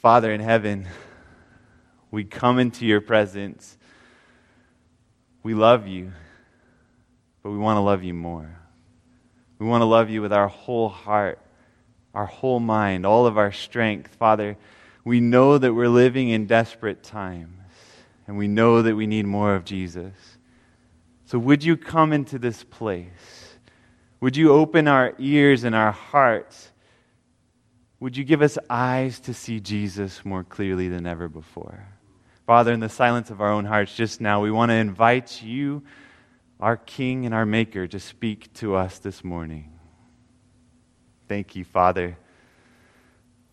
Father in heaven, we come into your presence. We love you, but we want to love you more. We want to love you with our whole heart, our whole mind, all of our strength. Father, we know that we're living in desperate times, and we know that we need more of Jesus. So, would you come into this place? Would you open our ears and our hearts? Would you give us eyes to see Jesus more clearly than ever before? Father, in the silence of our own hearts just now, we want to invite you our King and our Maker, to speak to us this morning. Thank you, Father,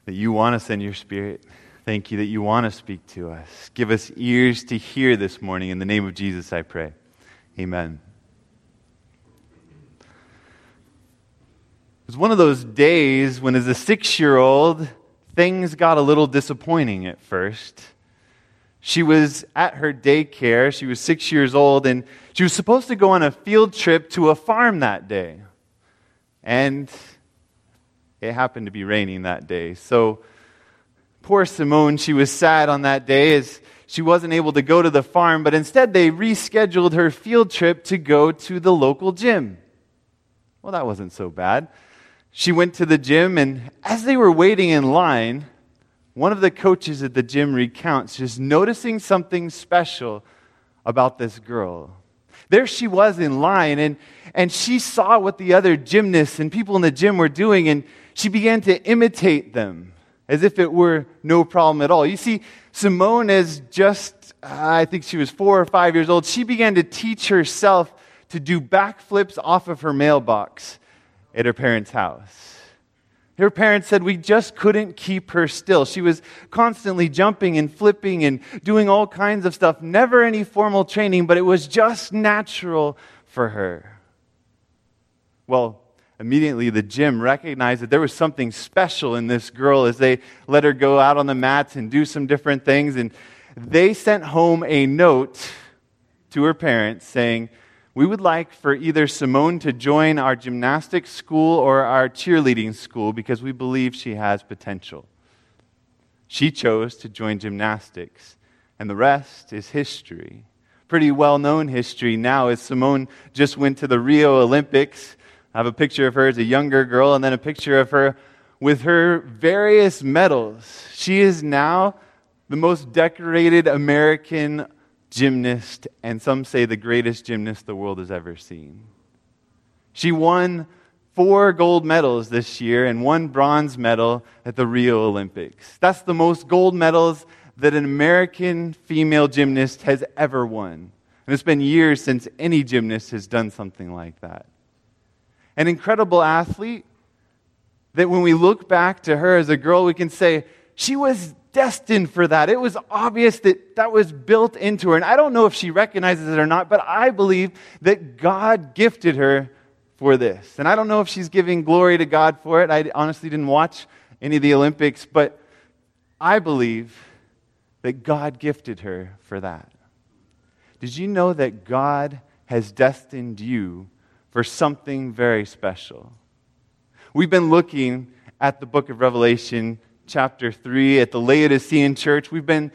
that you want to send your Spirit. Thank you that you want to speak to us. Give us ears to hear this morning. In the name of Jesus, I pray. Amen. Was one of those days when, as a six year old, things got a little disappointing at first. She was at her daycare. She was six years old, and she was supposed to go on a field trip to a farm that day. And it happened to be raining that day. So poor Simone, she was sad on that day as she wasn't able to go to the farm, but instead they rescheduled her field trip to go to the local gym. Well, that wasn't so bad. She went to the gym, and as they were waiting in line, one of the coaches at the gym recounts just noticing something special about this girl. There she was in line, and, and she saw what the other gymnasts and people in the gym were doing, and she began to imitate them as if it were no problem at all. You see, Simone is just, I think she was four or five years old. She began to teach herself to do backflips off of her mailbox at her parents' house. Her parents said we just couldn't keep her still. She was constantly jumping and flipping and doing all kinds of stuff. Never any formal training, but it was just natural for her. Well, immediately the gym recognized that there was something special in this girl as they let her go out on the mats and do some different things. And they sent home a note to her parents saying, we would like for either Simone to join our gymnastics school or our cheerleading school because we believe she has potential. She chose to join gymnastics, and the rest is history. Pretty well known history now as Simone just went to the Rio Olympics. I have a picture of her as a younger girl and then a picture of her with her various medals. She is now the most decorated American gymnast, and some say the greatest gymnast the world has ever seen. She won four gold medals this year and one bronze medal at the Rio Olympics. That's the most gold medals that an American female gymnast has ever won. And it's been years since any gymnast has done something like that. An incredible athlete that when we look back to her as a girl, we can say she was destined for that. It was obvious that that was built into her. And I don't know if she recognizes it or not, but I believe that God gifted her for this. And I don't know if she's giving glory to God for it. I honestly didn't watch any of the Olympics, but I believe that God gifted her for that. Did you know that God has destined you for something very special? We've been looking at the book of Revelation chapter 3 at the Laodicean church. We've been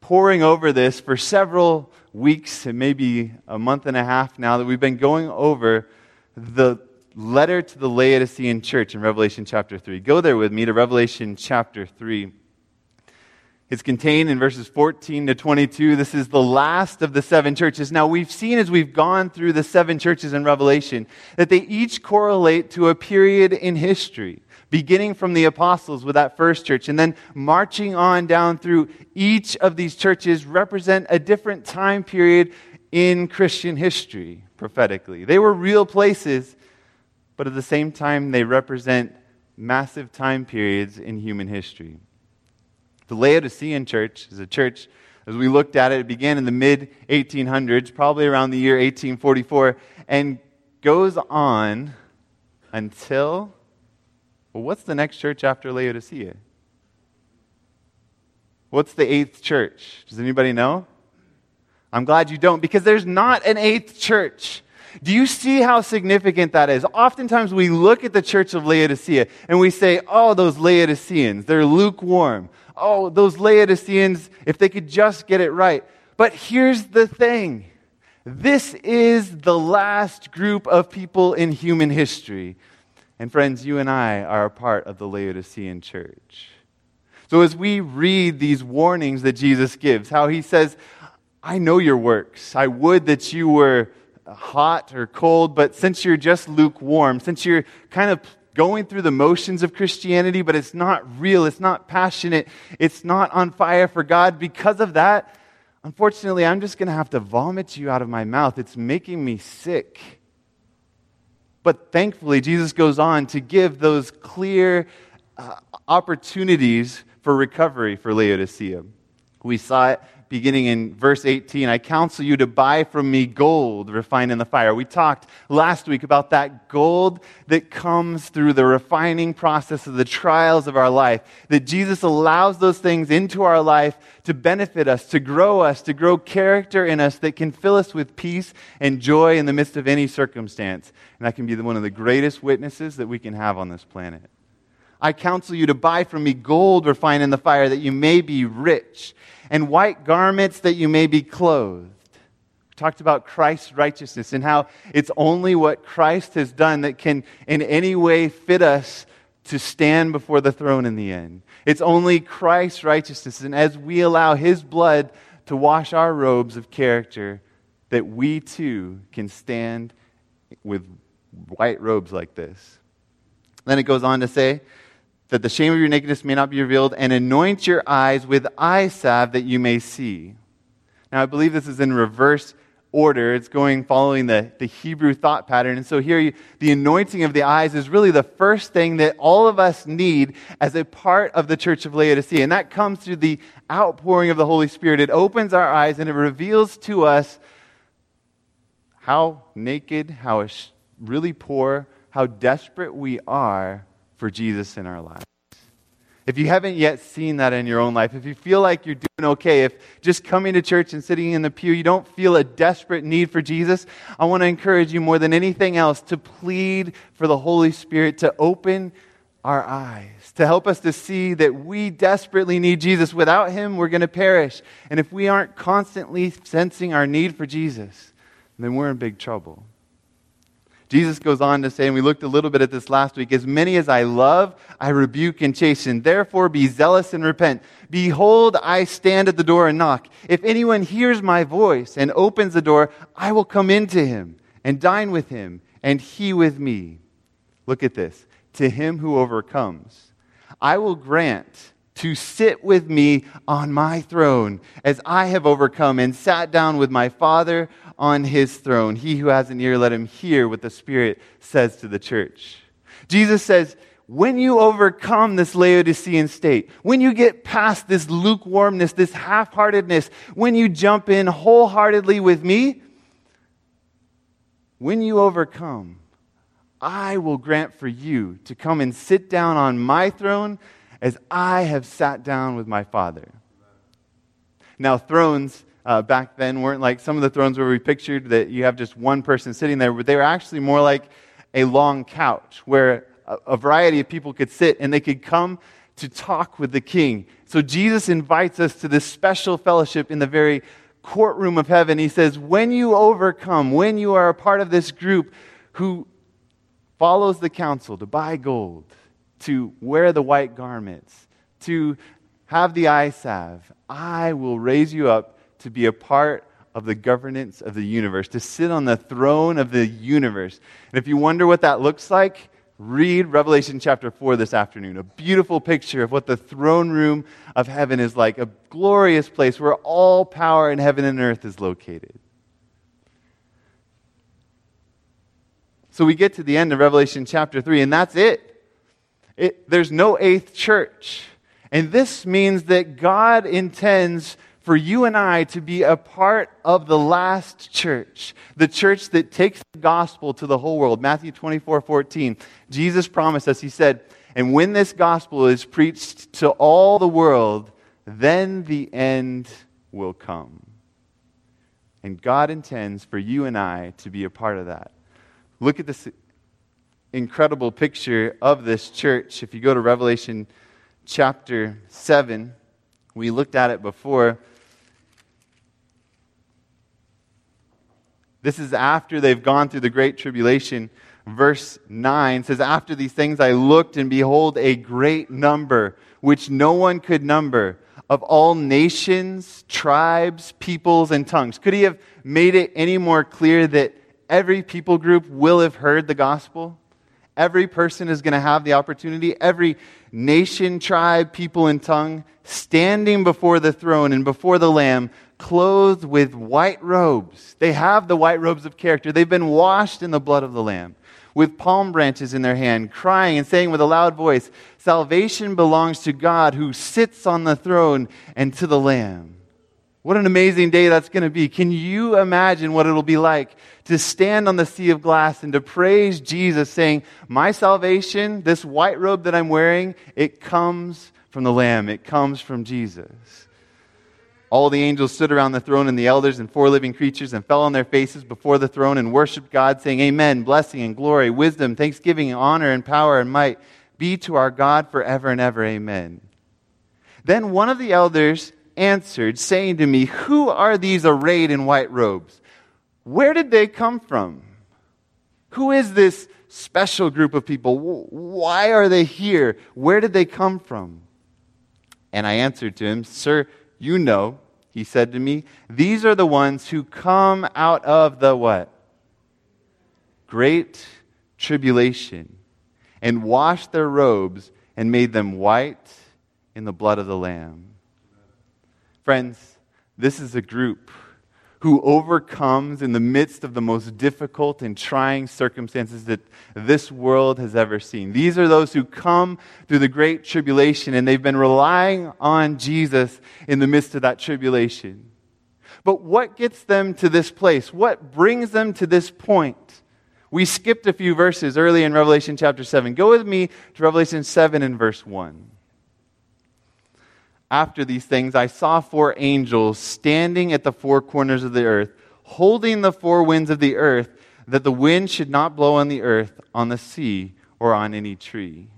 poring over this for several weeks and maybe a month and a half now that we've been going over the letter to the Laodicean church in Revelation chapter 3. Go there with me to Revelation chapter 3. It's contained in verses 14 to 22. This is the last of the seven churches. Now, we've seen as we've gone through the seven churches in Revelation that they each correlate to a period in history beginning from the apostles with that first church and then marching on down through each of these churches represent a different time period in Christian history prophetically. They were real places, but at the same time, they represent massive time periods in human history. The Laodicean church is a church, as we looked at it, it began in the mid 1800s, probably around the year 1844, and goes on until well, what's the next church after Laodicea? What's the eighth church? Does anybody know? I'm glad you don't, because there's not an eighth church. Do you see how significant that is? Oftentimes we look at the church of Laodicea and we say, oh, those Laodiceans, they're lukewarm. oh, those Laodiceans, if they could just get it right. But here's the thing this is the last group of people in human history. And friends, you and I are a part of the Laodicean church. So as we read these warnings that Jesus gives, how he says, I know your works. I would that you were hot or cold, but since you're just lukewarm, since you're kind of going through the motions of Christianity, but it's not real, it's not passionate, it's not on fire for God, because of that, unfortunately, I'm just going to have to vomit you out of my mouth. It's making me sick. But thankfully, Jesus goes on to give those clear uh, opportunities for recovery for Laodicea. We saw it beginning in verse 18. I counsel you to buy from me gold refined in the fire. We talked last week about that gold that comes through the refining process of the trials of our life. That Jesus allows those things into our life to benefit us, to grow us, to grow character in us that can fill us with peace and joy in the midst of any circumstance. And that can be one of the greatest witnesses that we can have on this planet. I counsel you to buy from me gold refined in the fire that you may be rich and white garments that you may be clothed. We talked about Christ's righteousness and how it's only what Christ has done that can in any way fit us to stand before the throne in the end. It's only Christ's righteousness. And as we allow his blood to wash our robes of character, that we too can stand with white robes like this. Then it goes on to say, that the shame of your nakedness may not be revealed, and anoint your eyes with eye salve that you may see. Now, I believe this is in reverse order. It's going following the, the Hebrew thought pattern. And so here, you, the anointing of the eyes is really the first thing that all of us need as a part of the church of Laodicea. And that comes through the outpouring of the Holy Spirit. It opens our eyes and it reveals to us how naked, how really poor, how desperate we are for Jesus in our lives. If you haven't yet seen that in your own life, if you feel like you're doing okay, if just coming to church and sitting in the pew, you don't feel a desperate need for Jesus, I want to encourage you more than anything else to plead for the Holy Spirit to open our eyes, to help us to see that we desperately need Jesus. Without Him, we're going to perish. And if we aren't constantly sensing our need for Jesus, then we're in big trouble. Jesus goes on to say, and we looked a little bit at this last week, as many as I love, I rebuke and chasten. Therefore be zealous and repent. Behold, I stand at the door and knock. If anyone hears my voice and opens the door, I will come into him and dine with him and he with me. Look at this. To him who overcomes, I will grant to sit with me on my throne as I have overcome and sat down with my Father on his throne. He who has an ear, let him hear what the Spirit says to the church. Jesus says, when you overcome this Laodicean state, when you get past this lukewarmness, this half heartedness, when you jump in wholeheartedly with me, when you overcome, I will grant for you to come and sit down on my throne as I have sat down with my Father. Now, thrones uh, back then weren't like some of the thrones where we pictured that you have just one person sitting there, but they were actually more like a long couch where a, a variety of people could sit and they could come to talk with the king. So Jesus invites us to this special fellowship in the very courtroom of heaven. He says, When you overcome, when you are a part of this group who follows the counsel to buy gold, to wear the white garments, to have the eye salve, I will raise you up to be a part of the governance of the universe, to sit on the throne of the universe. And if you wonder what that looks like, read Revelation chapter 4 this afternoon. A beautiful picture of what the throne room of heaven is like, a glorious place where all power in heaven and earth is located. So we get to the end of Revelation chapter 3, and that's it. It there's no eighth church. And this means that God intends for you and I to be a part of the last church, the church that takes the gospel to the whole world. Matthew 24 14. Jesus promised us, He said, And when this gospel is preached to all the world, then the end will come. And God intends for you and I to be a part of that. Look at this incredible picture of this church. If you go to Revelation chapter 7, We looked at it before. This is after they've gone through the great tribulation. Verse 9 says, After these things I looked, and behold, a great number, which no one could number, of all nations, tribes, peoples, and tongues. Could he have made it any more clear that every people group will have heard the gospel? Every person is going to have the opportunity. Every nation, tribe, people, and tongue standing before the throne and before the Lamb clothed with white robes. They have the white robes of character. They've been washed in the blood of the Lamb, with palm branches in their hand, crying and saying with a loud voice, Salvation belongs to God who sits on the throne and to the Lamb. What an amazing day that's going to be. Can you imagine what it'll be like to stand on the sea of glass and to praise Jesus, saying, My salvation, this white robe that I'm wearing, it comes from the Lamb, it comes from Jesus. All the angels stood around the throne and the elders and four living creatures and fell on their faces before the throne and worshiped God, saying, Amen, blessing and glory, wisdom, thanksgiving, and honor and power and might be to our God forever and ever. Amen. Then one of the elders answered, saying to me, Who are these arrayed in white robes? Where did they come from? Who is this special group of people? Why are they here? Where did they come from? And I answered to him, Sir, you know, he said to me, these are the ones who come out of the what? Great tribulation and washed their robes and made them white in the blood of the Lamb. Friends, this is a group who overcomes in the midst of the most difficult and trying circumstances that this world has ever seen. These are those who come through the great tribulation and they've been relying on Jesus in the midst of that tribulation. But what gets them to this place? What brings them to this point? We skipped a few verses early in Revelation chapter 7. Go with me to Revelation 7 and verse 1 after these things, I saw four angels standing at the four corners of the earth, holding the four winds of the earth, that the wind should not blow on the earth, on the sea, or on any tree.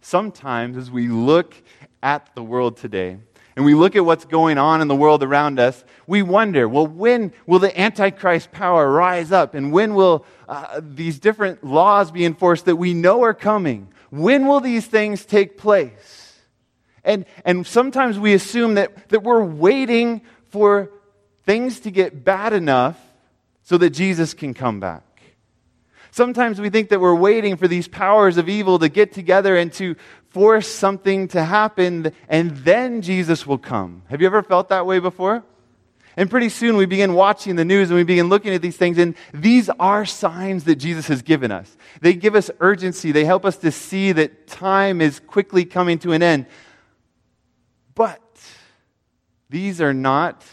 Sometimes, as we look at the world today, and we look at what's going on in the world around us, we wonder, well, when will the Antichrist power rise up? And when will uh, these different laws be enforced that we know are coming? When will these things take place? And, and sometimes we assume that, that we're waiting for things to get bad enough so that Jesus can come back. Sometimes we think that we're waiting for these powers of evil to get together and to force something to happen, and then Jesus will come. Have you ever felt that way before? And pretty soon we begin watching the news and we begin looking at these things, and these are signs that Jesus has given us. They give us urgency, they help us to see that time is quickly coming to an end. But these are not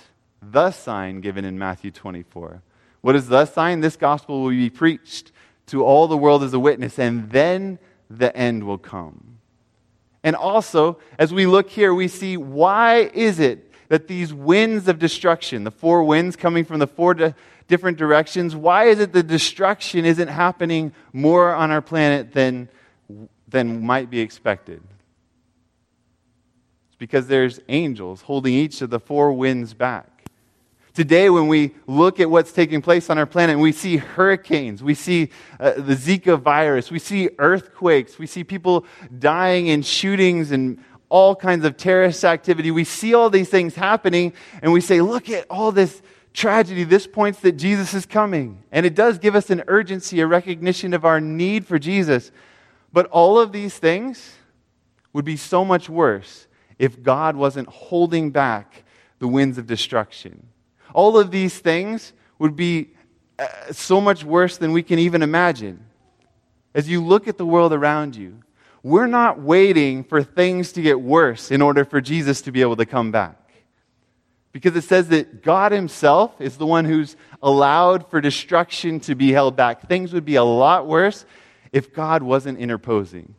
the sign given in Matthew 24. What is the sign? This gospel will be preached to all the world as a witness, and then the end will come. And also, as we look here, we see why is it that these winds of destruction, the four winds coming from the four di- different directions, why is it the destruction isn't happening more on our planet than, than might be expected? Because there's angels holding each of the four winds back. Today, when we look at what's taking place on our planet, we see hurricanes, we see uh, the Zika virus, we see earthquakes, we see people dying in shootings and all kinds of terrorist activity. We see all these things happening, and we say, Look at all this tragedy. This points that Jesus is coming. And it does give us an urgency, a recognition of our need for Jesus. But all of these things would be so much worse if God wasn't holding back the winds of destruction. All of these things would be uh, so much worse than we can even imagine. As you look at the world around you, we're not waiting for things to get worse in order for Jesus to be able to come back. Because it says that God Himself is the one who's allowed for destruction to be held back. Things would be a lot worse if God wasn't interposing.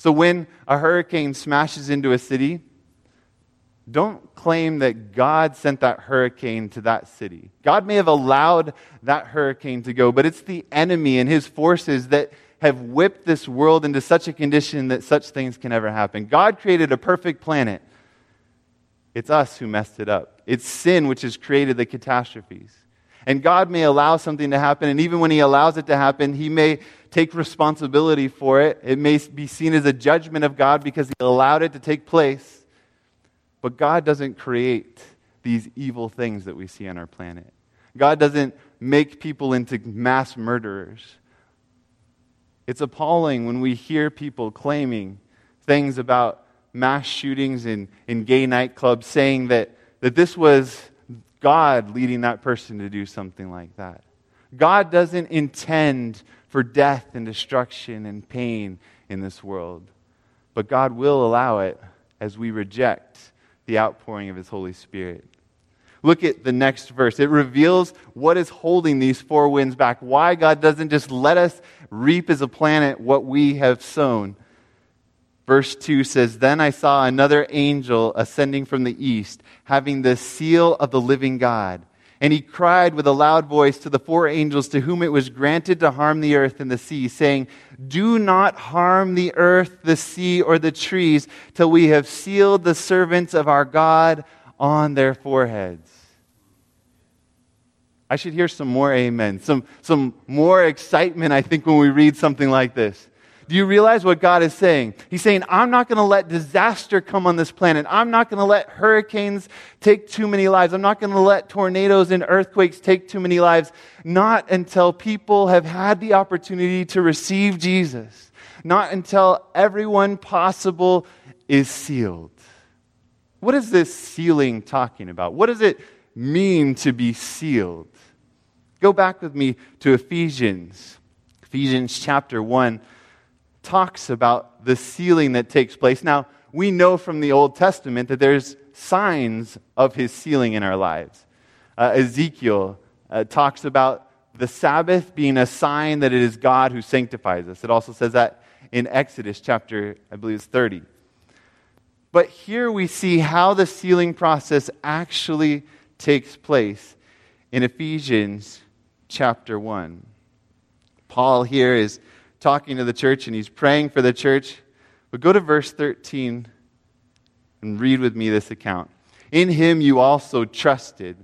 So when a hurricane smashes into a city, don't claim that God sent that hurricane to that city. God may have allowed that hurricane to go, but it's the enemy and his forces that have whipped this world into such a condition that such things can ever happen. God created a perfect planet It's us who messed it up. It's sin which has created the catastrophes. And God may allow something to happen, and even when He allows it to happen, He may take responsibility for it. It may be seen as a judgment of God because He allowed it to take place. But God doesn't create these evil things that we see on our planet. God doesn't make people into mass murderers. It's appalling when we hear people claiming things about mass shootings in, in gay nightclubs, saying that, that this was God leading that person to do something like that. God doesn't intend for death and destruction and pain in this world, but God will allow it as we reject the outpouring of His Holy Spirit. Look at the next verse. It reveals what is holding these four winds back, why God doesn't just let us reap as a planet what we have sown. Verse 2 says, Then I saw another angel ascending from the east, having the seal of the living God. And he cried with a loud voice to the four angels to whom it was granted to harm the earth and the sea, saying, Do not harm the earth, the sea, or the trees, till we have sealed the servants of our God on their foreheads. I should hear some more amen, some, some more excitement, I think, when we read something like this. Do you realize what God is saying? He's saying, I'm not going to let disaster come on this planet. I'm not going to let hurricanes take too many lives. I'm not going to let tornadoes and earthquakes take too many lives. Not until people have had the opportunity to receive Jesus. Not until everyone possible is sealed. What is this sealing talking about? What does it mean to be sealed? Go back with me to Ephesians. Ephesians chapter 1 talks about the sealing that takes place. Now, we know from the Old Testament that there's signs of his sealing in our lives. Uh, Ezekiel uh, talks about the Sabbath being a sign that it is God who sanctifies us. It also says that in Exodus chapter, I believe it's 30. But here we see how the sealing process actually takes place in Ephesians chapter 1. Paul here is talking to the church and he's praying for the church. But go to verse 13 and read with me this account. In him you also trusted.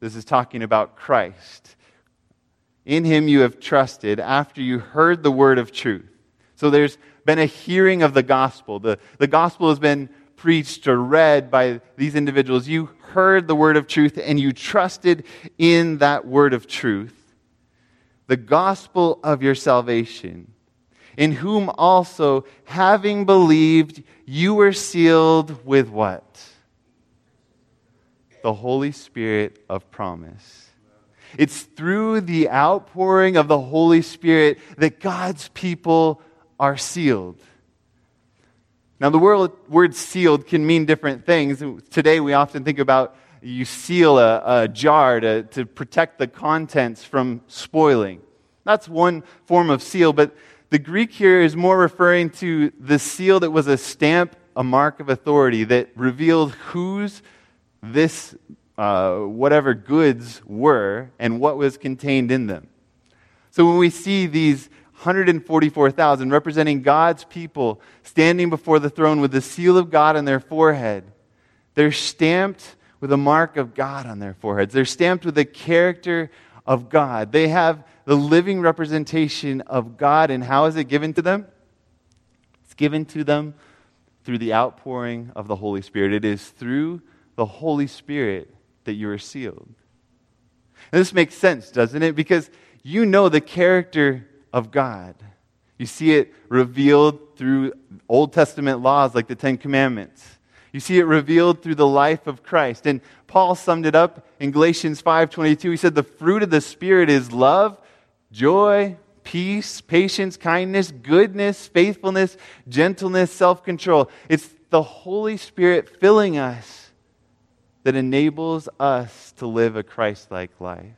This is talking about Christ. In him you have trusted after you heard the word of truth. So there's been a hearing of the gospel. The, the gospel has been preached or read by these individuals. You heard the word of truth and you trusted in that word of truth the gospel of your salvation, in whom also, having believed, you were sealed with what? The Holy Spirit of promise. It's through the outpouring of the Holy Spirit that God's people are sealed. Now, the word, word sealed can mean different things. Today, we often think about you seal a, a jar to, to protect the contents from spoiling. That's one form of seal, but the Greek here is more referring to the seal that was a stamp, a mark of authority that revealed whose this, uh, whatever goods were and what was contained in them. So when we see these 144,000 representing God's people standing before the throne with the seal of God on their forehead, they're stamped with a mark of God on their foreheads. They're stamped with the character of God. They have the living representation of God. And how is it given to them? It's given to them through the outpouring of the Holy Spirit. It is through the Holy Spirit that you are sealed. And this makes sense, doesn't it? Because you know the character of God. You see it revealed through Old Testament laws like the Ten Commandments. You see it revealed through the life of Christ. And Paul summed it up in Galatians 5:22. He said the fruit of the spirit is love, joy, peace, patience, kindness, goodness, faithfulness, gentleness, self-control. It's the Holy Spirit filling us that enables us to live a Christ-like life.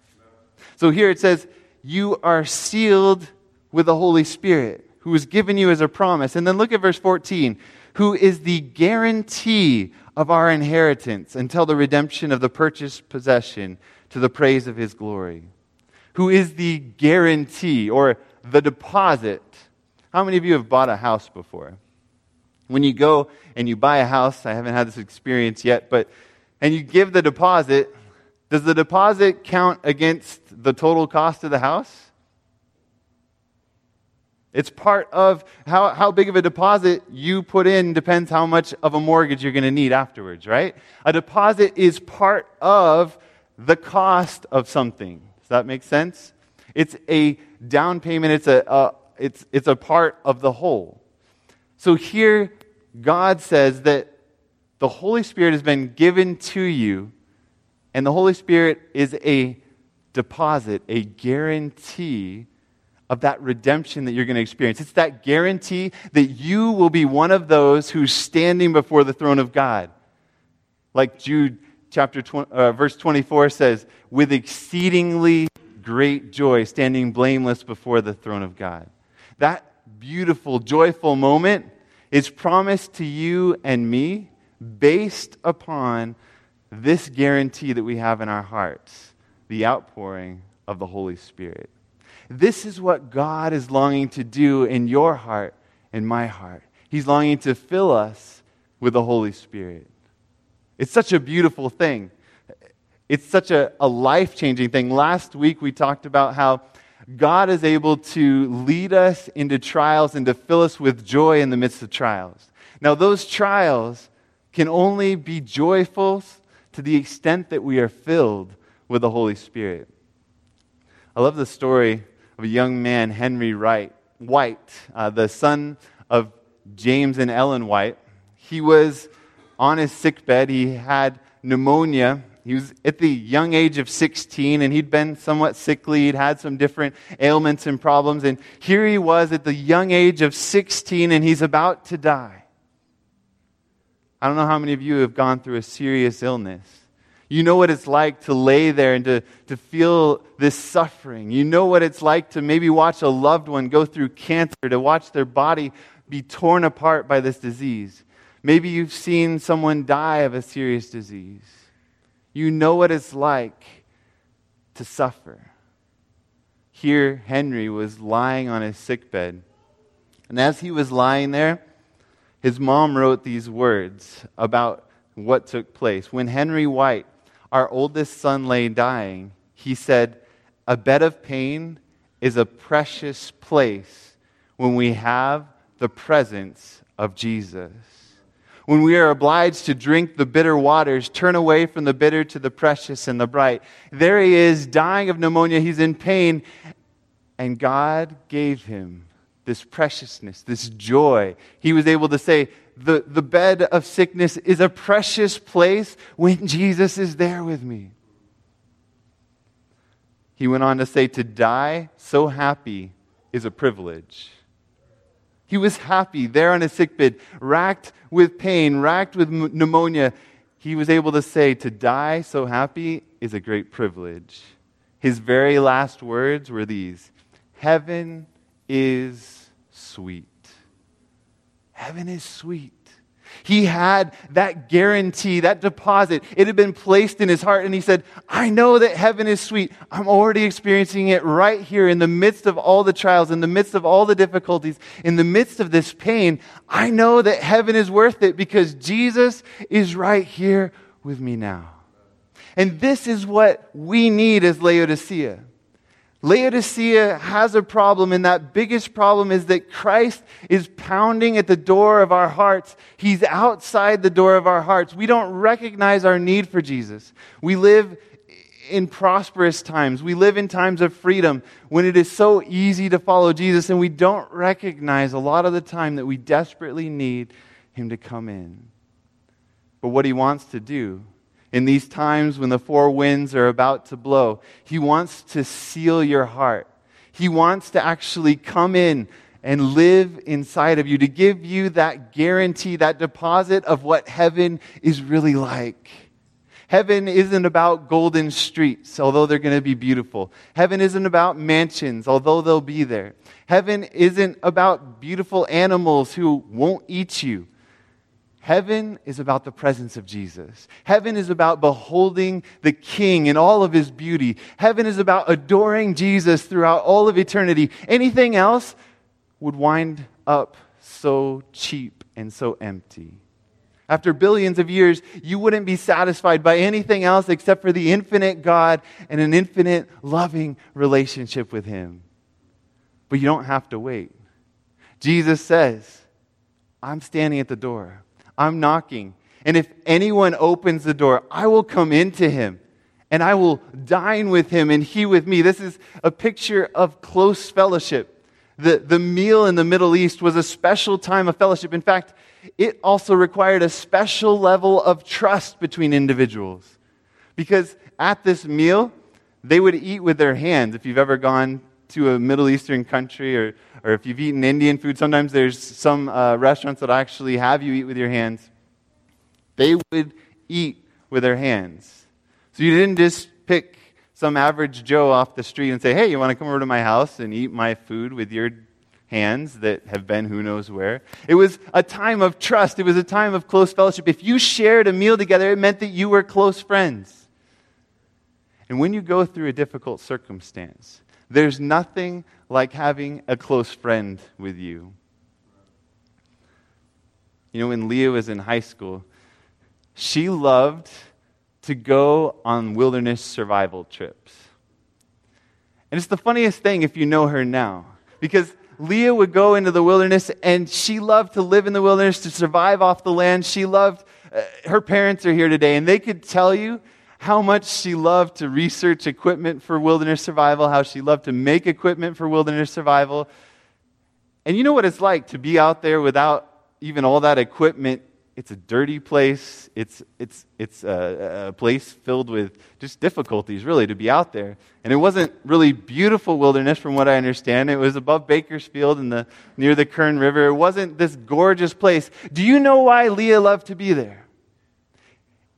So here it says you are sealed with the Holy Spirit who was given you as a promise. And then look at verse 14 who is the guarantee of our inheritance until the redemption of the purchased possession to the praise of his glory. Who is the guarantee or the deposit? How many of you have bought a house before? When you go and you buy a house, I haven't had this experience yet, but and you give the deposit, does the deposit count against the total cost of the house? It's part of how, how big of a deposit you put in depends how much of a mortgage you're going to need afterwards, right? A deposit is part of the cost of something. Does that make sense? It's a down payment, it's a, it's, it's a part of the whole. So here, God says that the Holy Spirit has been given to you, and the Holy Spirit is a deposit, a guarantee of that redemption that you're going to experience. It's that guarantee that you will be one of those who's standing before the throne of God. Like Jude chapter 20, uh, verse 24 says, with exceedingly great joy, standing blameless before the throne of God. That beautiful, joyful moment is promised to you and me based upon this guarantee that we have in our hearts the outpouring of the Holy Spirit. This is what God is longing to do in your heart and my heart. He's longing to fill us with the Holy Spirit. It's such a beautiful thing. It's such a, a life changing thing. Last week we talked about how God is able to lead us into trials and to fill us with joy in the midst of trials. Now, those trials can only be joyful to the extent that we are filled with the Holy Spirit. I love the story of a young man, Henry Wright, White, uh, the son of James and Ellen White. He was on his sickbed. He had pneumonia he was at the young age of 16 and he'd been somewhat sickly. He'd had some different ailments and problems. And here he was at the young age of 16 and he's about to die. I don't know how many of you have gone through a serious illness. You know what it's like to lay there and to, to feel this suffering. You know what it's like to maybe watch a loved one go through cancer, to watch their body be torn apart by this disease. Maybe you've seen someone die of a serious disease. You know what it's like to suffer. Here, Henry was lying on his sickbed. And as he was lying there, his mom wrote these words about what took place. When Henry White, our oldest son, lay dying, he said, A bed of pain is a precious place when we have the presence of Jesus. When we are obliged to drink the bitter waters, turn away from the bitter to the precious and the bright. There he is, dying of pneumonia. He's in pain. And God gave him this preciousness, this joy. He was able to say, the, the bed of sickness is a precious place when Jesus is there with me. He went on to say, To die so happy is a privilege. He was happy there on his sickbed, racked with pain, racked with pneumonia. He was able to say, To die so happy is a great privilege. His very last words were these Heaven is sweet. Heaven is sweet. He had that guarantee, that deposit. It had been placed in his heart, and he said, I know that heaven is sweet. I'm already experiencing it right here in the midst of all the trials, in the midst of all the difficulties, in the midst of this pain. I know that heaven is worth it because Jesus is right here with me now. And this is what we need as Laodicea. Laodicea has a problem, and that biggest problem is that Christ is pounding at the door of our hearts. He's outside the door of our hearts. We don't recognize our need for Jesus. We live in prosperous times. We live in times of freedom when it is so easy to follow Jesus, and we don't recognize a lot of the time that we desperately need Him to come in. But what He wants to do in these times when the four winds are about to blow. He wants to seal your heart. He wants to actually come in and live inside of you, to give you that guarantee, that deposit of what heaven is really like. Heaven isn't about golden streets, although they're going to be beautiful. Heaven isn't about mansions, although they'll be there. Heaven isn't about beautiful animals who won't eat you. Heaven is about the presence of Jesus. Heaven is about beholding the King in all of his beauty. Heaven is about adoring Jesus throughout all of eternity. Anything else would wind up so cheap and so empty. After billions of years, you wouldn't be satisfied by anything else except for the infinite God and an infinite loving relationship with Him. But you don't have to wait. Jesus says, I'm standing at the door, I'm knocking. And if anyone opens the door, I will come into him and I will dine with him and he with me. This is a picture of close fellowship. The, the meal in the Middle East was a special time of fellowship. In fact, it also required a special level of trust between individuals. Because at this meal, they would eat with their hands. If you've ever gone to a Middle Eastern country or, or if you've eaten Indian food, sometimes there's some uh, restaurants that actually have you eat with your hands. They would eat with their hands. So you didn't just pick some average Joe off the street and say, hey, you want to come over to my house and eat my food with your hands that have been who knows where. It was a time of trust. It was a time of close fellowship. If you shared a meal together, it meant that you were close friends. And when you go through a difficult circumstance, there's nothing like having a close friend with you. You know, when Leah was in high school, she loved to go on wilderness survival trips. And it's the funniest thing if you know her now, because Leah would go into the wilderness and she loved to live in the wilderness, to survive off the land. She loved, uh, her parents are here today, and they could tell you how much she loved to research equipment for wilderness survival, how she loved to make equipment for wilderness survival. And you know what it's like to be out there without even all that equipment it's a dirty place. It's, it's, it's a, a, place filled with just difficulties, really, to be out there. And it wasn't really beautiful wilderness, from what I understand. It was above Bakersfield in the, near the Kern River. It wasn't this gorgeous place. Do you know why Leah loved to be there?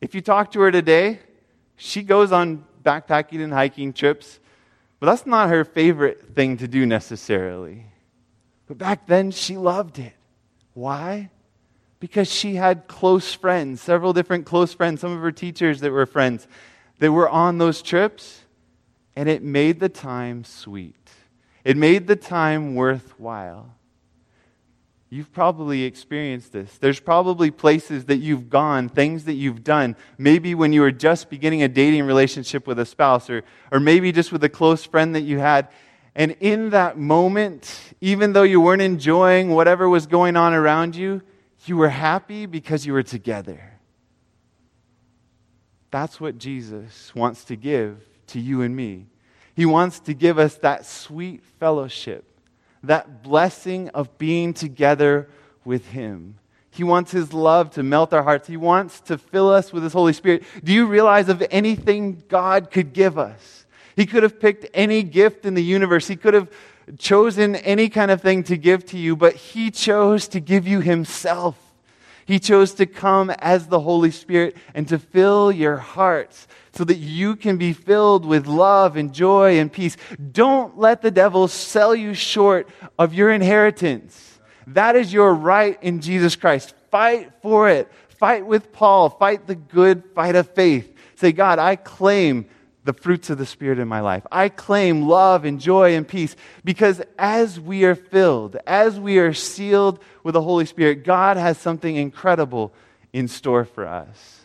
If you talk to her today, she goes on backpacking and hiking trips, but that's not her favorite thing to do necessarily. But back then, she loved it. Why? because she had close friends, several different close friends, some of her teachers that were friends that were on those trips, and it made the time sweet. It made the time worthwhile. You've probably experienced this. There's probably places that you've gone, things that you've done, maybe when you were just beginning a dating relationship with a spouse, or, or maybe just with a close friend that you had. And in that moment, even though you weren't enjoying whatever was going on around you, you were happy because you were together. That's what Jesus wants to give to you and me. He wants to give us that sweet fellowship, that blessing of being together with Him. He wants His love to melt our hearts. He wants to fill us with His Holy Spirit. Do you realize of anything God could give us? He could have picked any gift in the universe. He could have chosen any kind of thing to give to you, but He chose to give you Himself. He chose to come as the Holy Spirit and to fill your hearts so that you can be filled with love and joy and peace. Don't let the devil sell you short of your inheritance. That is your right in Jesus Christ. Fight for it. Fight with Paul. Fight the good fight of faith. Say, God, I claim the fruits of the Spirit in my life. I claim love and joy and peace because as we are filled, as we are sealed with the Holy Spirit, God has something incredible in store for us.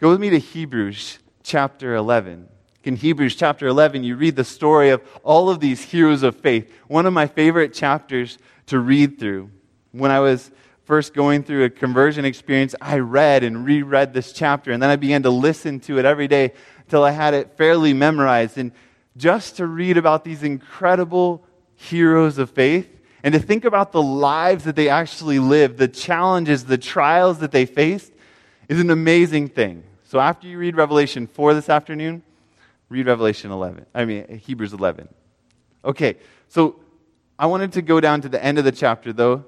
Go with me to Hebrews chapter 11. In Hebrews chapter 11, you read the story of all of these heroes of faith. One of my favorite chapters to read through. When I was first going through a conversion experience, I read and reread this chapter, and then I began to listen to it every day until I had it fairly memorized. And just to read about these incredible heroes of faith and to think about the lives that they actually lived, the challenges, the trials that they faced, is an amazing thing. So after you read Revelation 4 this afternoon, read Revelation 11. I mean, Hebrews 11. Okay, so I wanted to go down to the end of the chapter, though.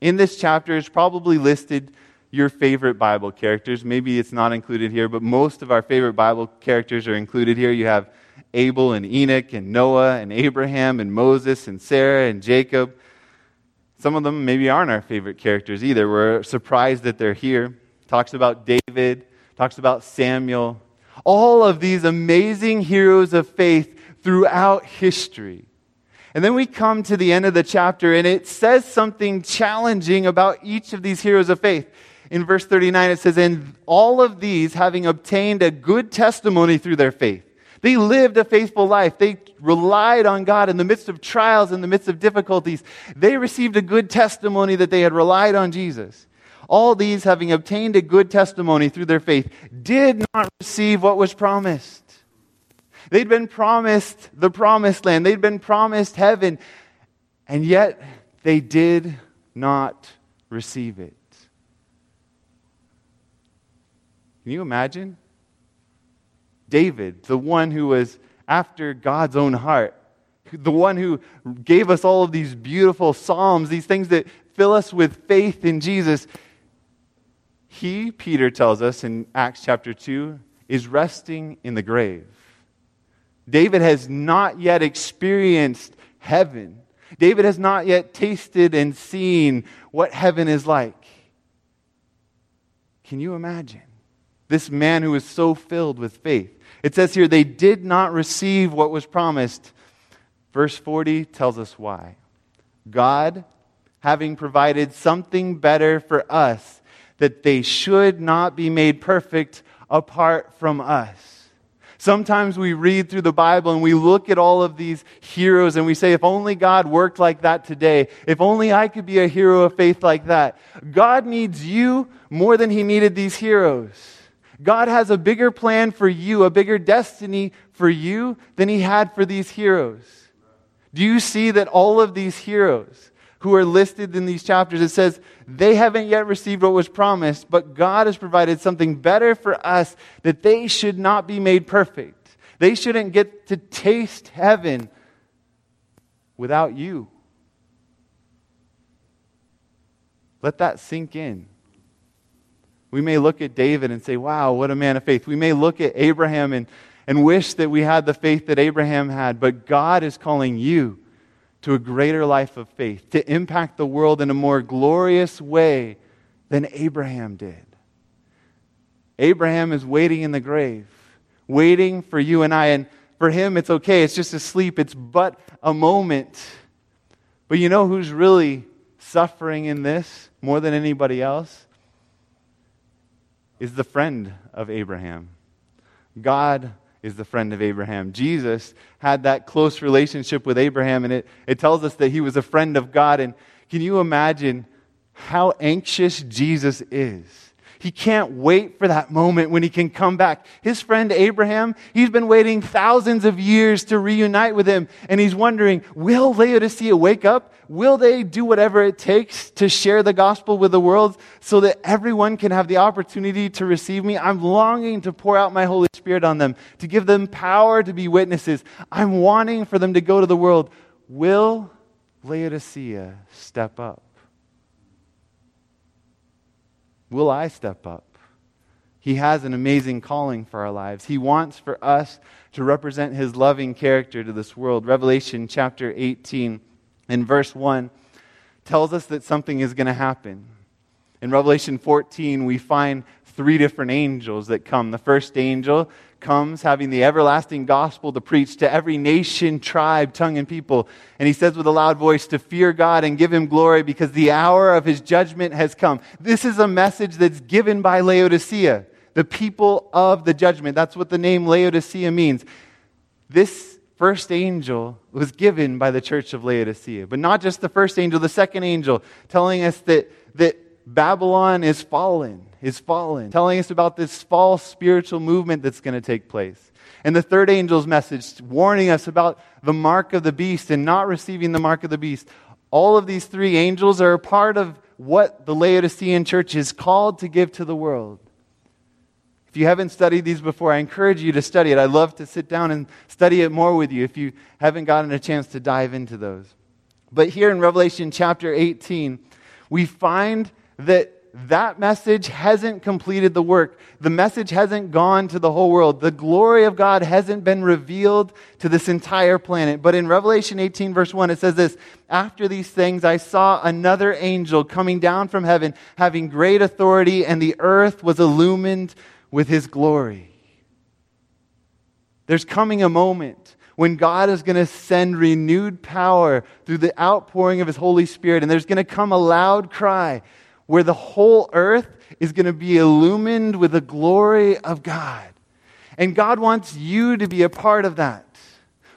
In this chapter, it's probably listed your favorite Bible characters. Maybe it's not included here, but most of our favorite Bible characters are included here. You have Abel and Enoch and Noah and Abraham and Moses and Sarah and Jacob. Some of them maybe aren't our favorite characters either. We're surprised that they're here. Talks about David, talks about Samuel. All of these amazing heroes of faith throughout history. And then we come to the end of the chapter, and it says something challenging about each of these heroes of faith. In verse 39, it says, And all of these, having obtained a good testimony through their faith, they lived a faithful life. They relied on God in the midst of trials, in the midst of difficulties. They received a good testimony that they had relied on Jesus. All these, having obtained a good testimony through their faith, did not receive what was promised. They'd been promised the promised land, they'd been promised heaven, and yet they did not receive it. Can you imagine? David, the one who was after God's own heart, the one who gave us all of these beautiful Psalms, these things that fill us with faith in Jesus. He, Peter tells us in Acts chapter 2, is resting in the grave. David has not yet experienced heaven. David has not yet tasted and seen what heaven is like. Can you imagine? This man who is so filled with faith. It says here, they did not receive what was promised. Verse 40 tells us why. God, having provided something better for us, that they should not be made perfect apart from us. Sometimes we read through the Bible and we look at all of these heroes and we say, if only God worked like that today, if only I could be a hero of faith like that. God needs you more than he needed these heroes. God has a bigger plan for you, a bigger destiny for you than he had for these heroes. Do you see that all of these heroes who are listed in these chapters, it says they haven't yet received what was promised, but God has provided something better for us that they should not be made perfect. They shouldn't get to taste heaven without you. Let that sink in. We may look at David and say, wow, what a man of faith. We may look at Abraham and, and wish that we had the faith that Abraham had, but God is calling you to a greater life of faith, to impact the world in a more glorious way than Abraham did. Abraham is waiting in the grave, waiting for you and I. And for him, it's okay. It's just a sleep. It's but a moment. But you know who's really suffering in this more than anybody else? is the friend of Abraham. God is the friend of Abraham. Jesus had that close relationship with Abraham, and it, it tells us that he was a friend of God. And can you imagine how anxious Jesus is? He can't wait for that moment when he can come back. His friend Abraham, he's been waiting thousands of years to reunite with him, and he's wondering, will Laodicea wake up? Will they do whatever it takes to share the gospel with the world so that everyone can have the opportunity to receive me? I'm longing to pour out my Holy Spirit on them, to give them power to be witnesses. I'm wanting for them to go to the world. Will Laodicea step up? Will I step up? He has an amazing calling for our lives. He wants for us to represent his loving character to this world. Revelation chapter 18 and verse 1 tells us that something is going to happen. In Revelation 14, we find three different angels that come. The first angel comes having the everlasting gospel to preach to every nation, tribe, tongue, and people. And he says with a loud voice to fear God and give him glory because the hour of his judgment has come. This is a message that's given by Laodicea, the people of the judgment. That's what the name Laodicea means. This first angel was given by the church of Laodicea. But not just the first angel, the second angel telling us that, that Babylon is fallen is fallen, telling us about this false spiritual movement that's going to take place. And the third angel's message, warning us about the mark of the beast and not receiving the mark of the beast. All of these three angels are a part of what the Laodicean church is called to give to the world. If you haven't studied these before, I encourage you to study it. I'd love to sit down and study it more with you if you haven't gotten a chance to dive into those. But here in Revelation chapter 18, we find that that message hasn't completed the work. The message hasn't gone to the whole world. The glory of God hasn't been revealed to this entire planet. But in Revelation 18, verse 1, it says this After these things, I saw another angel coming down from heaven, having great authority, and the earth was illumined with his glory. There's coming a moment when God is going to send renewed power through the outpouring of His Holy Spirit, and there's going to come a loud cry where the whole earth is going to be illumined with the glory of God. And God wants you to be a part of that.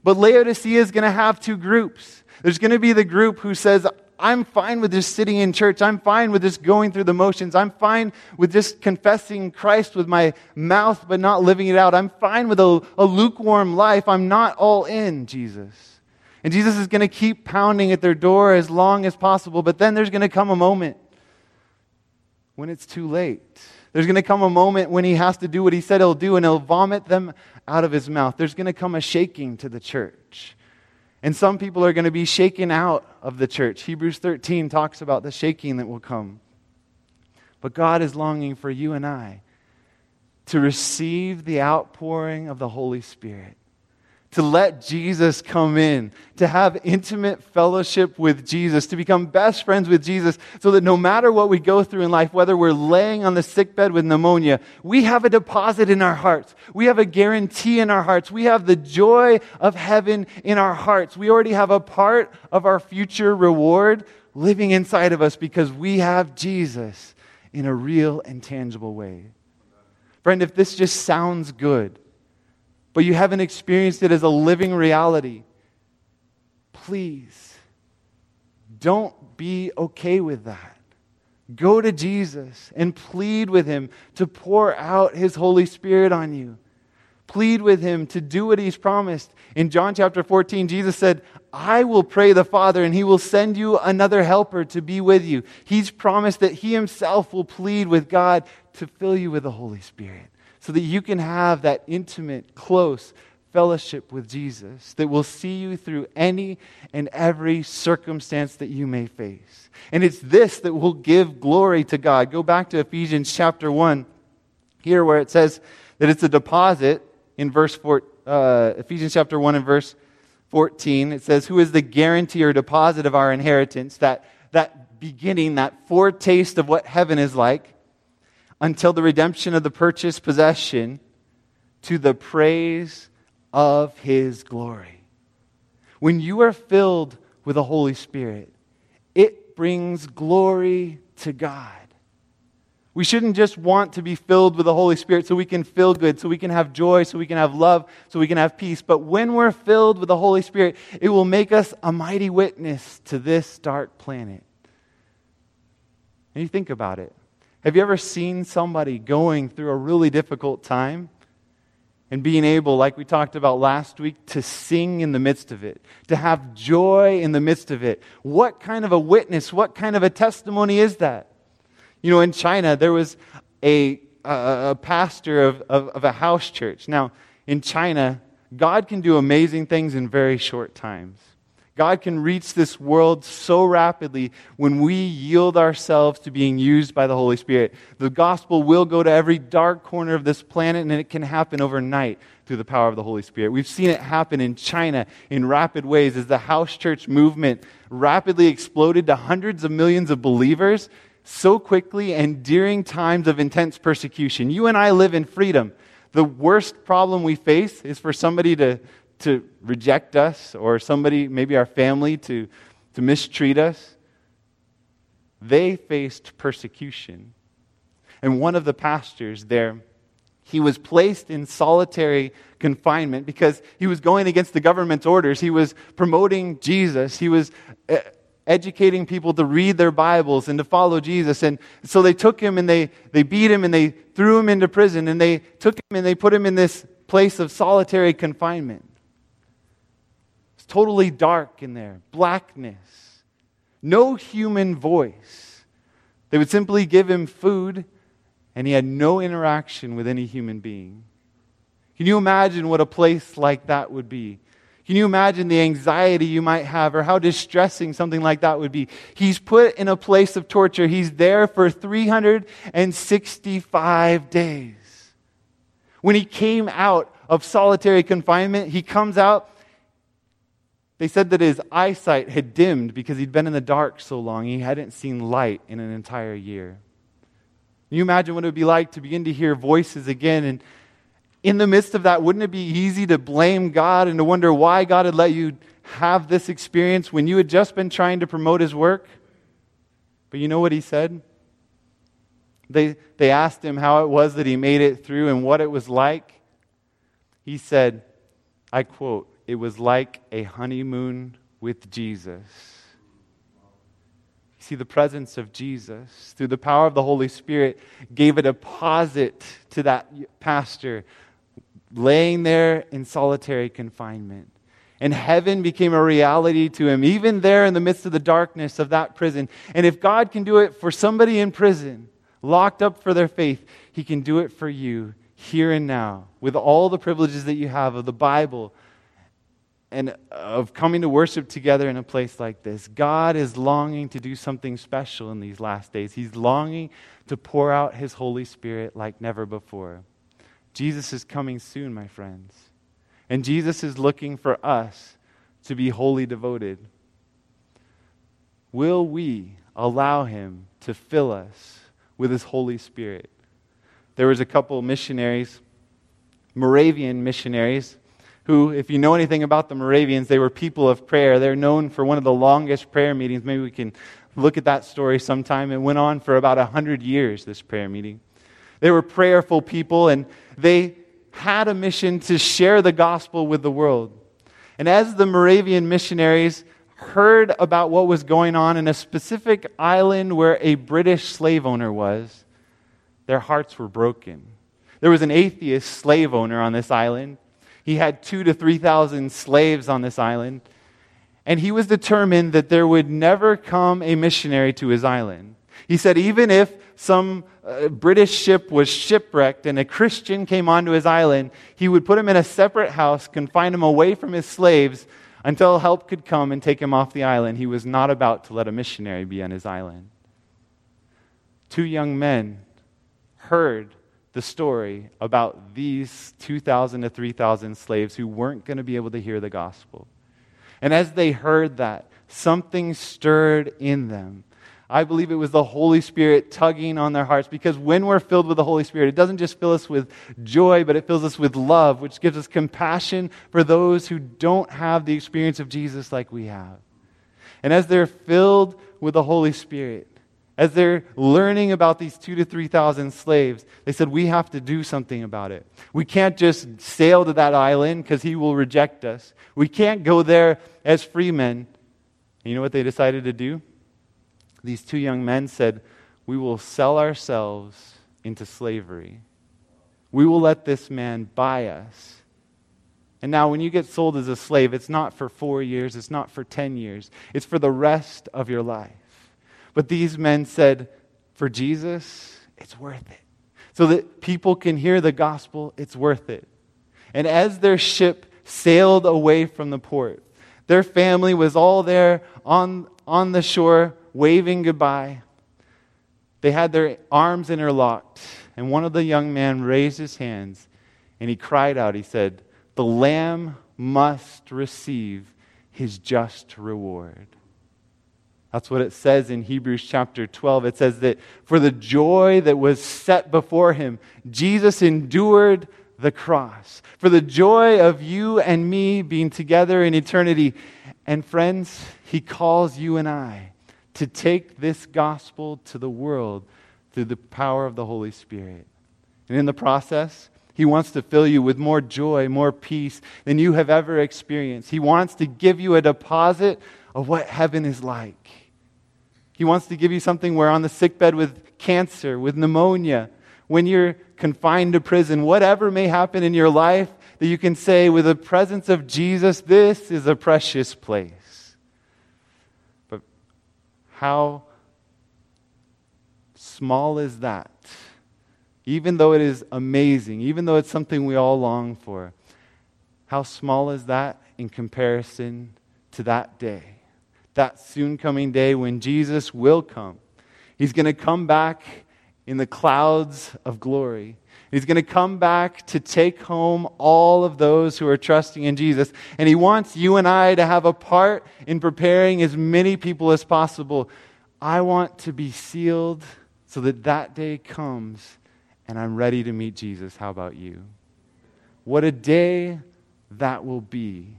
But Laodicea is going to have two groups. There's going to be the group who says, I'm fine with just sitting in church. I'm fine with just going through the motions. I'm fine with just confessing Christ with my mouth but not living it out. I'm fine with a, a lukewarm life. I'm not all in, Jesus. And Jesus is going to keep pounding at their door as long as possible, but then there's going to come a moment when it's too late. There's going to come a moment when he has to do what he said he'll do, and he'll vomit them out of his mouth. There's going to come a shaking to the church. And some people are going to be shaken out of the church. Hebrews 13 talks about the shaking that will come. But God is longing for you and I to receive the outpouring of the Holy Spirit to let Jesus come in, to have intimate fellowship with Jesus, to become best friends with Jesus, so that no matter what we go through in life, whether we're laying on the sick bed with pneumonia, we have a deposit in our hearts. We have a guarantee in our hearts. We have the joy of heaven in our hearts. We already have a part of our future reward living inside of us because we have Jesus in a real and tangible way. Friend, if this just sounds good, but you haven't experienced it as a living reality, please don't be okay with that. Go to Jesus and plead with him to pour out his Holy Spirit on you. Plead with him to do what he's promised. In John chapter 14, Jesus said, I will pray the Father, and he will send you another helper to be with you. He's promised that he himself will plead with God to fill you with the Holy Spirit so that you can have that intimate, close fellowship with Jesus that will see you through any and every circumstance that you may face. And it's this that will give glory to God. Go back to Ephesians chapter 1, here where it says that it's a deposit in verse 4, uh, Ephesians chapter 1 and verse 14. It says, Who is the guarantee or deposit of our inheritance? That, that beginning, that foretaste of what heaven is like until the redemption of the purchased possession to the praise of his glory. When you are filled with the Holy Spirit, it brings glory to God. We shouldn't just want to be filled with the Holy Spirit so we can feel good, so we can have joy, so we can have love, so we can have peace. But when we're filled with the Holy Spirit, it will make us a mighty witness to this dark planet. And you think about it. Have you ever seen somebody going through a really difficult time and being able, like we talked about last week, to sing in the midst of it, to have joy in the midst of it? What kind of a witness, what kind of a testimony is that? You know, in China, there was a, a, a pastor of, of, of a house church. Now, in China, God can do amazing things in very short times. God can reach this world so rapidly when we yield ourselves to being used by the Holy Spirit. The gospel will go to every dark corner of this planet, and it can happen overnight through the power of the Holy Spirit. We've seen it happen in China in rapid ways as the house church movement rapidly exploded to hundreds of millions of believers so quickly and during times of intense persecution. You and I live in freedom. The worst problem we face is for somebody to to reject us or somebody, maybe our family, to, to mistreat us. They faced persecution. And one of the pastors there, he was placed in solitary confinement because he was going against the government's orders. He was promoting Jesus. He was uh, educating people to read their Bibles and to follow Jesus. And so they took him and they, they beat him and they threw him into prison and they took him and they put him in this place of solitary confinement totally dark in there, blackness, no human voice. They would simply give him food, and he had no interaction with any human being. Can you imagine what a place like that would be? Can you imagine the anxiety you might have or how distressing something like that would be? He's put in a place of torture. He's there for 365 days. When he came out of solitary confinement, he comes out they said that his eyesight had dimmed because he'd been in the dark so long, he hadn't seen light in an entire year. Can you imagine what it would be like to begin to hear voices again? And In the midst of that, wouldn't it be easy to blame God and to wonder why God had let you have this experience when you had just been trying to promote His work? But you know what He said? They, they asked him how it was that he made it through and what it was like. He said, I quote, it was like a honeymoon with Jesus. See, the presence of Jesus, through the power of the Holy Spirit, gave a deposit to that pastor laying there in solitary confinement. And heaven became a reality to him, even there in the midst of the darkness of that prison. And if God can do it for somebody in prison, locked up for their faith, He can do it for you here and now with all the privileges that you have of the Bible and of coming to worship together in a place like this. God is longing to do something special in these last days. He's longing to pour out His Holy Spirit like never before. Jesus is coming soon, my friends. And Jesus is looking for us to be wholly devoted. Will we allow Him to fill us with His Holy Spirit? There was a couple missionaries, Moravian missionaries, who, if you know anything about the Moravians, they were people of prayer. They're known for one of the longest prayer meetings. Maybe we can look at that story sometime. It went on for about 100 years, this prayer meeting. They were prayerful people, and they had a mission to share the gospel with the world. And as the Moravian missionaries heard about what was going on in a specific island where a British slave owner was, their hearts were broken. There was an atheist slave owner on this island he had two to 3,000 slaves on this island. And he was determined that there would never come a missionary to his island. He said, even if some uh, British ship was shipwrecked and a Christian came onto his island, he would put him in a separate house, confine him away from his slaves until help could come and take him off the island. He was not about to let a missionary be on his island. Two young men heard the story about these 2,000 to 3,000 slaves who weren't going to be able to hear the gospel. And as they heard that, something stirred in them. I believe it was the Holy Spirit tugging on their hearts because when we're filled with the Holy Spirit, it doesn't just fill us with joy, but it fills us with love, which gives us compassion for those who don't have the experience of Jesus like we have. And as they're filled with the Holy Spirit, as they're learning about these two to 3,000 slaves, they said, We have to do something about it. We can't just sail to that island because he will reject us. We can't go there as free men. And you know what they decided to do? These two young men said, We will sell ourselves into slavery. We will let this man buy us. And now, when you get sold as a slave, it's not for four years, it's not for 10 years, it's for the rest of your life. But these men said, For Jesus, it's worth it. So that people can hear the gospel, it's worth it. And as their ship sailed away from the port, their family was all there on, on the shore waving goodbye. They had their arms interlocked, and one of the young men raised his hands and he cried out. He said, The Lamb must receive his just reward. That's what it says in Hebrews chapter 12. It says that for the joy that was set before him, Jesus endured the cross. For the joy of you and me being together in eternity. And friends, he calls you and I to take this gospel to the world through the power of the Holy Spirit. And in the process, he wants to fill you with more joy, more peace than you have ever experienced. He wants to give you a deposit of what heaven is like. He wants to give you something where on the sickbed with cancer, with pneumonia, when you're confined to prison, whatever may happen in your life, that you can say, with the presence of Jesus, this is a precious place. But how small is that? Even though it is amazing, even though it's something we all long for, how small is that in comparison to that day? That soon coming day when Jesus will come. He's going to come back in the clouds of glory. He's going to come back to take home all of those who are trusting in Jesus. And He wants you and I to have a part in preparing as many people as possible. I want to be sealed so that that day comes and I'm ready to meet Jesus. How about you? what a day that will be.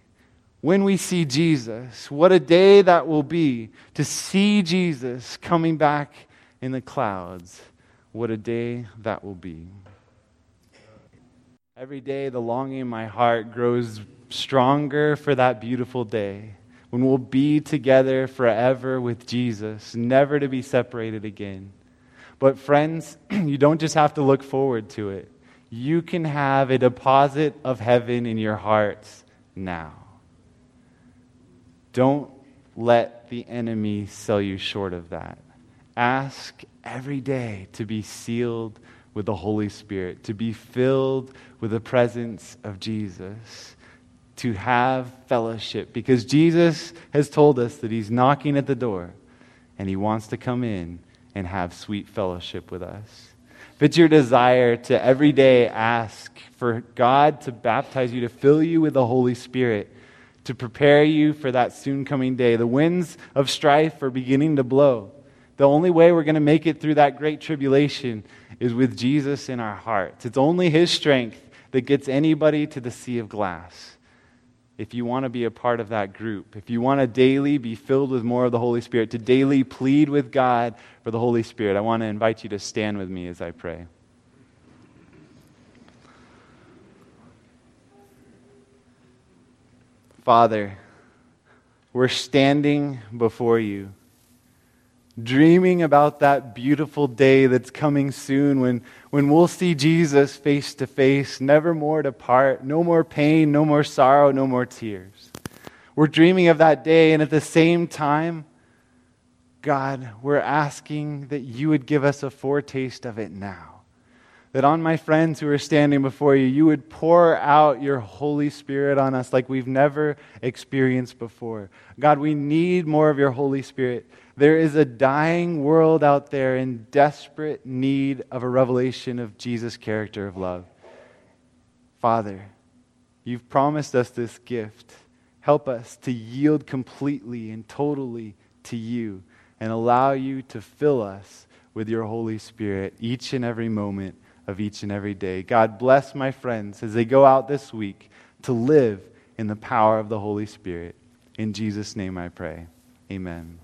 When we see Jesus, what a day that will be to see Jesus coming back in the clouds. What a day that will be. Every day, the longing in my heart grows stronger for that beautiful day when we'll be together forever with Jesus, never to be separated again. But, friends, you don't just have to look forward to it. You can have a deposit of heaven in your hearts now. Don't let the enemy sell you short of that. Ask every day to be sealed with the Holy Spirit, to be filled with the presence of Jesus, to have fellowship. Because Jesus has told us that He's knocking at the door and He wants to come in and have sweet fellowship with us. If it's your desire to every day ask for God to baptize you, to fill you with the Holy Spirit, to prepare you for that soon coming day, the winds of strife are beginning to blow. The only way we're going to make it through that great tribulation is with Jesus in our hearts. It's only His strength that gets anybody to the sea of glass. If you want to be a part of that group, if you want to daily be filled with more of the Holy Spirit, to daily plead with God for the Holy Spirit, I want to invite you to stand with me as I pray. Father, we're standing before you dreaming about that beautiful day that's coming soon when, when we'll see Jesus face to face, never more to part, no more pain, no more sorrow, no more tears. We're dreaming of that day, and at the same time, God, we're asking that you would give us a foretaste of it now that on my friends who are standing before you, you would pour out your Holy Spirit on us like we've never experienced before. God, we need more of your Holy Spirit. There is a dying world out there in desperate need of a revelation of Jesus' character of love. Father, you've promised us this gift. Help us to yield completely and totally to you and allow you to fill us with your Holy Spirit each and every moment of each and every day. God bless my friends as they go out this week to live in the power of the Holy Spirit. In Jesus' name I pray. Amen.